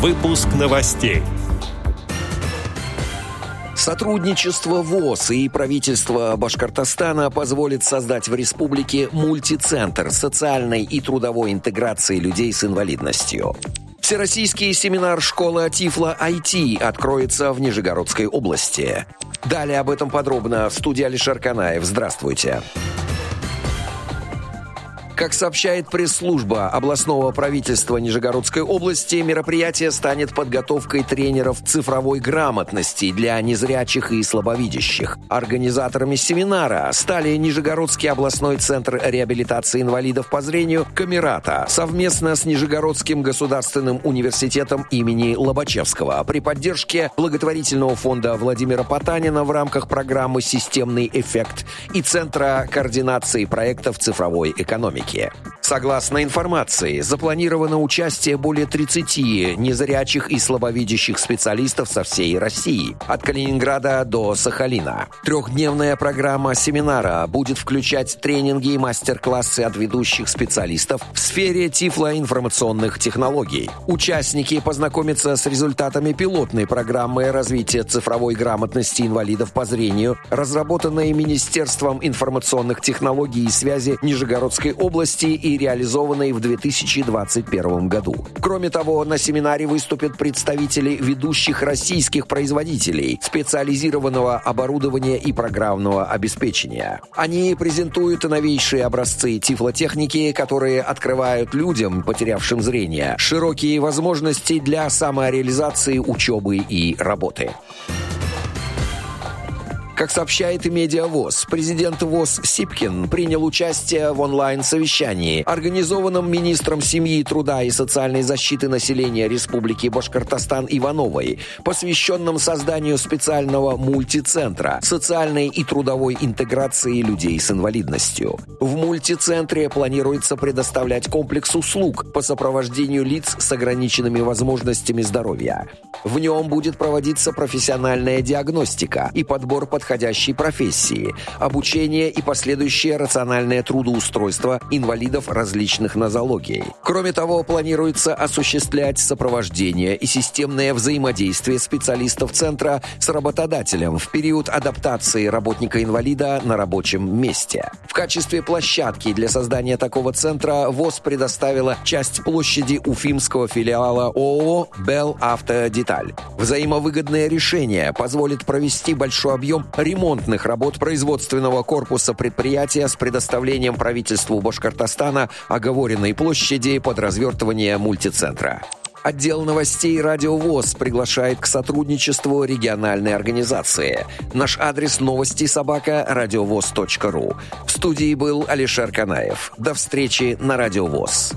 Выпуск новостей. Сотрудничество ВОЗ и правительство Башкортостана позволит создать в республике мультицентр социальной и трудовой интеграции людей с инвалидностью. Всероссийский семинар школы Тифла IT откроется в Нижегородской области. Далее об этом подробно в студии Алишер Канаев. Здравствуйте. Здравствуйте. Как сообщает пресс-служба областного правительства Нижегородской области, мероприятие станет подготовкой тренеров цифровой грамотности для незрячих и слабовидящих. Организаторами семинара стали Нижегородский областной центр реабилитации инвалидов по зрению «Камерата» совместно с Нижегородским государственным университетом имени Лобачевского при поддержке благотворительного фонда Владимира Потанина в рамках программы «Системный эффект» и Центра координации проектов цифровой экономики. que é. Согласно информации, запланировано участие более 30 незрячих и слабовидящих специалистов со всей России, от Калининграда до Сахалина. Трехдневная программа семинара будет включать тренинги и мастер-классы от ведущих специалистов в сфере тифлоинформационных технологий. Участники познакомятся с результатами пилотной программы развития цифровой грамотности инвалидов по зрению, разработанной Министерством информационных технологий и связи Нижегородской области и реализованной в 2021 году. Кроме того, на семинаре выступят представители ведущих российских производителей специализированного оборудования и программного обеспечения. Они презентуют новейшие образцы тифлотехники, которые открывают людям, потерявшим зрение, широкие возможности для самореализации учебы и работы. Как сообщает Медиавоз, президент ВОЗ Сипкин принял участие в онлайн-совещании, организованном министром семьи, труда и социальной защиты населения Республики Башкортостан Ивановой, посвященном созданию специального мультицентра социальной и трудовой интеграции людей с инвалидностью. В мультицентре планируется предоставлять комплекс услуг по сопровождению лиц с ограниченными возможностями здоровья. В нем будет проводиться профессиональная диагностика и подбор подходящих подходящей профессии, обучение и последующее рациональное трудоустройство инвалидов различных нозологий. Кроме того, планируется осуществлять сопровождение и системное взаимодействие специалистов центра с работодателем в период адаптации работника-инвалида на рабочем месте. В качестве площадки для создания такого центра ВОЗ предоставила часть площади уфимского филиала ООО «Белл Автодеталь». Взаимовыгодное решение позволит провести большой объем ремонтных работ производственного корпуса предприятия с предоставлением правительству Башкортостана оговоренной площади под развертывание мультицентра. Отдел новостей «Радио ВОЗ» приглашает к сотрудничеству региональной организации. Наш адрес новости собака радиовоз.ру. В студии был Алишер Канаев. До встречи на «Радио ВОЗ».